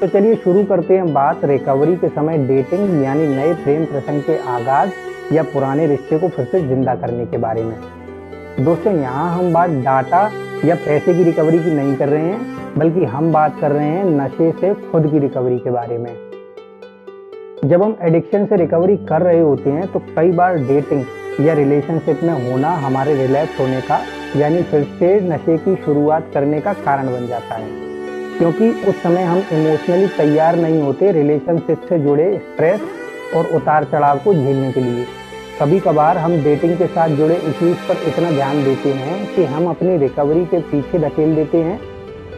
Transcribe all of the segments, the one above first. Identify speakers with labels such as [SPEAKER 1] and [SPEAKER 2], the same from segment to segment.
[SPEAKER 1] तो चलिए शुरू करते हैं बात रिकवरी के समय डेटिंग यानी नए प्रेम प्रसंग के आगाज़ या पुराने रिश्ते को फिर से ज़िंदा करने के बारे में। दोस्तों, यहाँ हम बात डाटा या पैसे की रिकवरी की नहीं कर रहे हैं, बल्कि हम बात कर रहे हैं नशे से खुद की रिकवरी के बारे में। जब हम एडिक्शन से रिकवरी कर रहे होते हैं तो कई बार डेटिंग या रिलेशनशिप में होना हमारे रिलैक्स होने का, यानी फिर से नशे की शुरुआत करने का कारण बन जाता है। क्योंकि उस समय हम इमोशनली तैयार नहीं होते रिलेशनशिप से जुड़े स्ट्रेस और उतार चढ़ाव को झेलने के लिए। कभी कभार हम डेटिंग के साथ जुड़े इश्यूज़ पर इतना ध्यान देते हैं कि हम अपनी रिकवरी के पीछे धकेल देते हैं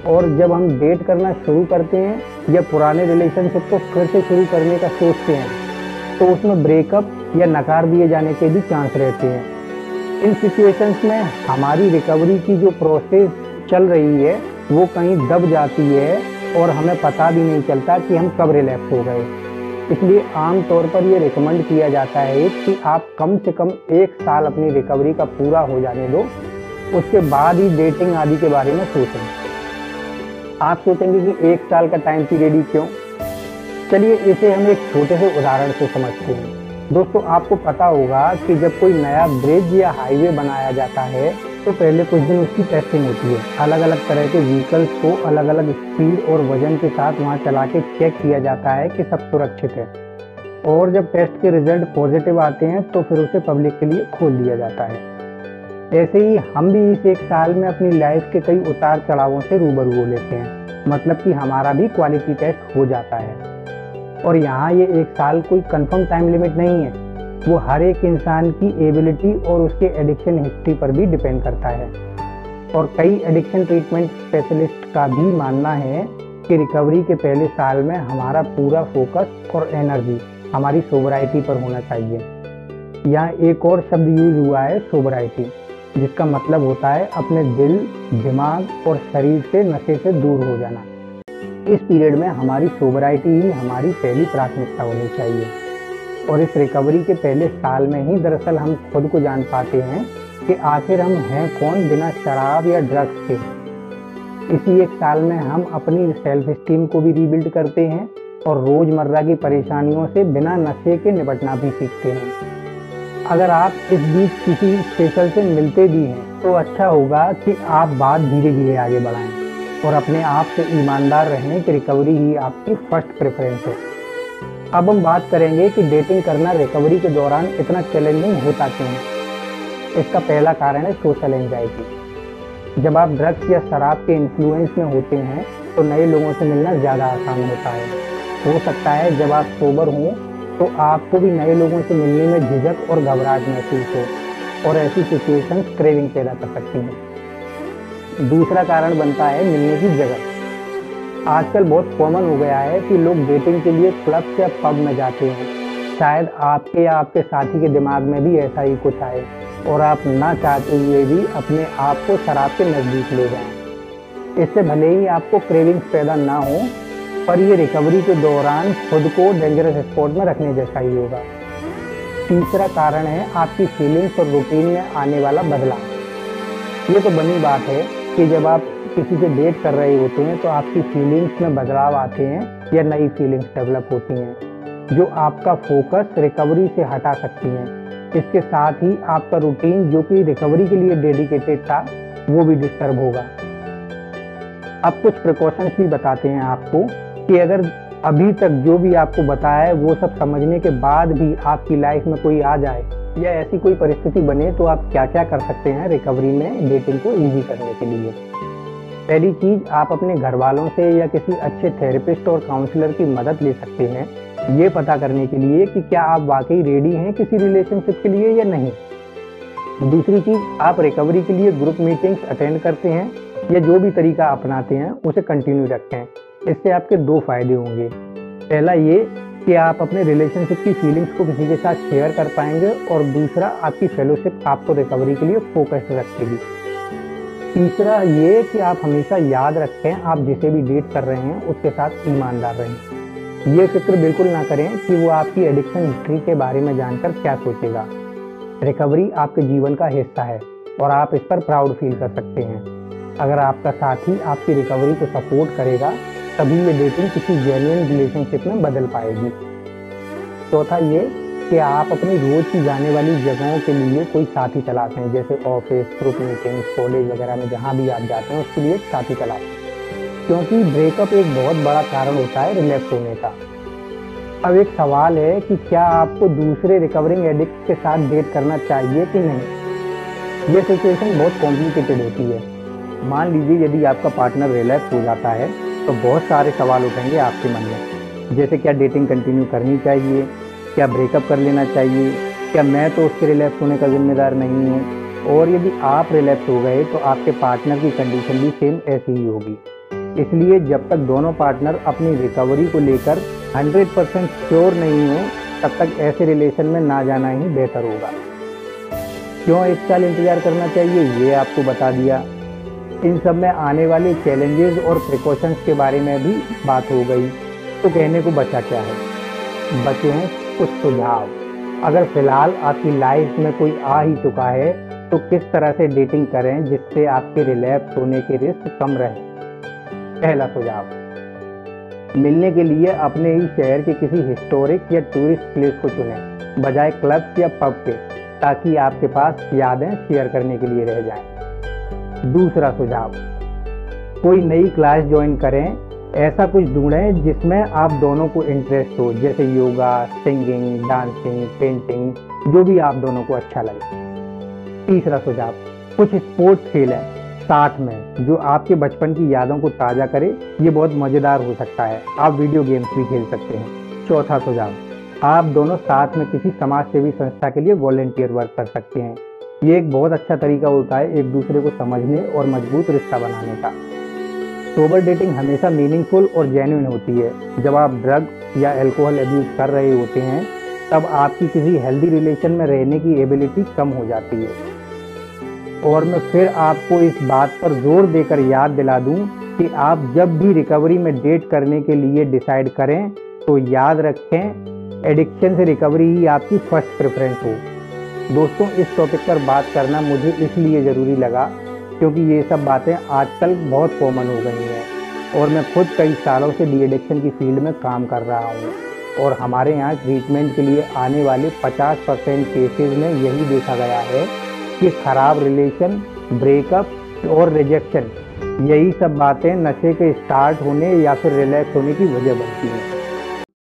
[SPEAKER 1] और जब हम डेट करना शुरू करते हैं या पुराने रिलेशनशिप को फिर से शुरू करने का सोचते हैं तो उसमें ब्रेकअप या नकार दिए जाने के भी चांस रहते हैं। इन सिचुएशंस में हमारी रिकवरी की जो प्रोसेस चल रही है वो कहीं दब जाती है और हमें पता भी नहीं चलता कि हम कब रिलैक्स हो गए। इसलिए आमतौर पर ये रिकमेंड किया जाता है कि आप कम से कम एक साल अपनी रिकवरी का पूरा हो जाने दो। उसके बाद ही डेटिंग आदि के बारे में सोचें। आप सोचेंगे कि एक साल का टाइम पीरियड ही क्यों? चलिए इसे हम एक छोटे से उदाहरण से समझते हैं। दोस्तों, आपको पता होगा कि जब कोई नया ब्रिज या हाईवे बनाया जाता है तो पहले कुछ दिन उसकी टेस्टिंग होती है। अलग अलग तरह के व्हीकल्स को अलग अलग स्पीड और वज़न के साथ वहाँ चला के चेक किया जाता है कि सब सुरक्षित है। और जब टेस्ट के रिज़ल्ट पॉजिटिव आते हैं तो फिर उसे पब्लिक के लिए खोल दिया जाता है। ऐसे ही हम भी इस एक साल में अपनी लाइफ के कई उतार चढ़ावों से रूबरू हो लेते हैं। मतलब कि हमारा भी क्वालिटी टेस्ट हो जाता है। और यहाँ ये एक साल कोई कंफर्म टाइम लिमिट नहीं है। वो हर एक इंसान की एबिलिटी और उसके एडिक्शन हिस्ट्री पर भी डिपेंड करता है। और कई एडिक्शन ट्रीटमेंट स्पेशलिस्ट का भी मानना है कि रिकवरी के पहले साल में हमारा पूरा फोकस और एनर्जी हमारी सोबराइटी पर होना चाहिए। यहाँ एक और शब्द यूज़ हुआ है सोबराइटी जिसका मतलब होता है अपने दिल, दिमाग और शरीर से नशे से दूर हो जाना। इस पीरियड में हमारी सोबराइटी ही हमारी पहली प्राथमिकता होनी चाहिए। और इस रिकवरी के पहले साल में ही दरअसल हम खुद को जान पाते हैं कि आखिर हम हैं कौन बिना शराब या ड्रग्स के। इसी एक साल में हम अपनी सेल्फ स्टीम को भी रीबिल्ड करते हैं और रोज़मर्रा की परेशानियों से बिना नशे के निपटना भी सीखते हैं। अगर आप इस बीच किसी स्पेशल से मिलते भी हैं तो अच्छा होगा कि आप बात धीरे धीरे आगे बढ़ाएँ। और अपने आप से ईमानदार रहें कि रिकवरी ही आपकी फ़र्स्ट प्रेफरेंस है। अब हम बात करेंगे कि डेटिंग करना रिकवरी के दौरान इतना चैलेंजिंग होता क्यों है? इसका पहला कारण है सोशल एंजाइटी जब आप ड्रग्स या शराब के इन्फ्लुएंस में होते हैं तो नए लोगों से मिलना ज़्यादा आसान होता है। हो सकता है जब आप सोबर हों तो आपको भी नए लोगों से मिलने में झिझक और घबराहट महसूस हो और ऐसी सिचुएशन क्रेविंग पैदा कर सकती हैं। दूसरा कारण बनता है मिलने की जगह। आजकल बहुत कॉमन हो गया है कि लोग डेटिंग के लिए क्लब या पब में जाते हैं। शायद आपके या आपके साथी के दिमाग में भी ऐसा ही कुछ आए और आप ना चाहते हुए भी अपने आप को शराब के नज़दीक ले जाएँ। इससे भले ही आपको क्रेविंग्स पैदा ना हो, पर ये रिकवरी के दौरान खुद को डेंजरस स्पॉट में रखने जैसा ही होगा। तीसरा कारण है आपकी फीलिंग्स और रूटीन में आने वाला बदलाव। ये तो बनी बात है कि जब आप किसी से डेट कर रहे होते हैं तो आपकी फीलिंग्स में बदलाव आते हैं या नई फीलिंग्स डेवलप होती हैं, जो आपका फोकस रिकवरी से हटा सकती हैं। इसके साथ ही आपका रूटीन जो कि रिकवरी के लिए डेडिकेटेड था, वो भी डिस्टर्ब होगा। अब कुछ प्रिकॉशंस भी बताते हैं आपको, कि अगर अभी तक जो भी आपको बताया है, वो सब समझने के बाद भी आपकी लाइफ में कोई आ जाए या ऐसी कोई परिस्थिति बने तो आप क्या क्या कर सकते हैं रिकवरी में डेटिंग को ईजी करने के लिए? पहली चीज़, आप अपने घर वालों से या किसी अच्छे थेरेपिस्ट और काउंसलर की मदद ले सकते हैं। ये पता करने के लिए कि क्या आप वाकई रेडी हैं किसी रिलेशनशिप के लिए या नहीं। दूसरी चीज़, आप रिकवरी के लिए ग्रुप मीटिंग्स अटेंड करते हैं या जो भी तरीका अपनाते हैं, उसे कंटिन्यू रखें। इससे आपके दो फ़ायदे होंगे। पहला ये कि आप अपने रिलेशनशिप की फीलिंग्स को किसी के साथ शेयर कर पाएँगे और दूसरा, आपकी फेलोशिप आपको रिकवरी के लिए फोकस्ड रखेगी। तीसरा ये कि आप हमेशा याद रखें, आप जिसे भी डेट कर रहे हैं, उसके साथ ईमानदार रहें। ये फ़िक्र बिल्कुल ना करें कि वो आपकी एडिक्शन हिस्ट्री के बारे में जानकर क्या सोचेगा। रिकवरी आपके जीवन का हिस्सा है और आप इस पर प्राउड फील कर सकते हैं। अगर आपका साथी आपकी रिकवरी को सपोर्ट करेगा तभी ये डेटिंग किसी जेन्युइन रिलेशनशिप में बदल पाएगी। चौथा ये कि आप अपनी रोज की जाने वाली जगहों के लिए कोई साथी तलाश हैं, जैसे ऑफ़िस ग्रुप मीटिंग्स कॉलेज वगैरह में जहाँ भी आप जाते हैं, उसके लिए एक साथी तलाश। क्योंकि ब्रेकअप एक बहुत बड़ा कारण होता है रिलैक्स होने का। अब एक सवाल है कि क्या आपको दूसरे रिकवरिंग एडिक्ट के साथ डेट करना चाहिए कि नहीं? ये सिचुएशन बहुत कॉम्प्लिकेटेड होती है। मान लीजिए यदि आपका पार्टनर रिलैक्स हो जाता है तो बहुत सारे सवाल उठेंगे आपके मन में। जैसे क्या डेटिंग कंटिन्यू करनी चाहिए? क्या ब्रेकअप कर लेना चाहिए? क्या मैं तो उसके रिलैक्स होने का जिम्मेदार नहीं हूँ? और यदि आप रिलैक्स हो गए तो आपके पार्टनर की कंडीशन भी सेम ऐसी ही होगी। इसलिए जब तक दोनों पार्टनर अपनी रिकवरी को लेकर 100 परसेंट श्योर नहीं हो, तब तक ऐसे रिलेशन में ना जाना ही बेहतर होगा। क्यों एक साल इंतज़ार करना चाहिए? ये आपको बता दिया। इन सब में आने वाले चैलेंजेस और प्रिकॉशंस के बारे में भी बात हो गई। तो कहने को बचा क्या है? बचे हैं कुछ सुझाव। अगर फ़िलहाल आपकी लाइफ में कोई आ ही चुका है तो किस तरह से डेटिंग करें जिससे आपके रिलैप्स होने के रिस्क कम रहे? पहला सुझाव। मिलने के लिए अपने ही शहर के किसी हिस्टोरिक या टूरिस्ट प्लेस को चुनें, बजाय क्लब्स या पब के, ताकि आपके पास यादें शेयर करने के लिए रह जाएँ। दूसरा सुझाव। कोई नई क्लास ज्वाइन करें, ऐसा कुछ ढूंढें जिसमें आप दोनों को इंटरेस्ट हो, जैसे योगा सिंगिंग डांसिंग पेंटिंग जो भी आप दोनों को अच्छा लगे। तीसरा सुझाव, कुछ स्पोर्ट्स खेलें साथ में, जो आपके बचपन की यादों को ताज़ा करे। ये बहुत मज़ेदार हो सकता है। आप वीडियो गेम्स भी खेल सकते हैं। चौथा सुझाव, आप दोनों साथ में किसी समाज सेवी संस्था के लिए वॉलेंटियर वर्क कर सकते हैं। ये एक बहुत अच्छा तरीका होता है एक दूसरे को समझने और मज़बूत रिश्ता बनाने का। सोबर डेटिंग हमेशा मीनिंगफुल और जेन्यून होती है। जब आप ड्रग या एल्कोहल एब्यूज कर रहे होते हैं, तब आपकी किसी हेल्दी रिलेशन में रहने की एबिलिटी कम हो जाती है। और मैं फिर आपको इस बात पर ज़ोर देकर याद दिला दूँ कि आप जब भी रिकवरी में डेट करने के लिए डिसाइड करें तो याद रखें एडिक्शन से रिकवरी ही आपकी फ़र्स्ट प्रेफरेंस हो। दोस्तों, इस टॉपिक पर बात करना मुझे इसलिए ज़रूरी लगा क्योंकि ये सब बातें आजकल बहुत कॉमन हो गई हैं और मैं खुद कई सालों से डी एडिक्शन की फ़ील्ड में काम कर रहा हूँ और हमारे यहाँ ट्रीटमेंट के लिए आने वाले 50 परसेंट केसेज में यही देखा गया है कि ख़राब रिलेशन ब्रेकअप और रिजेक्शन यही सब बातें नशे के स्टार्ट होने या फिर रिलैक्स होने की वजह बनती हैं।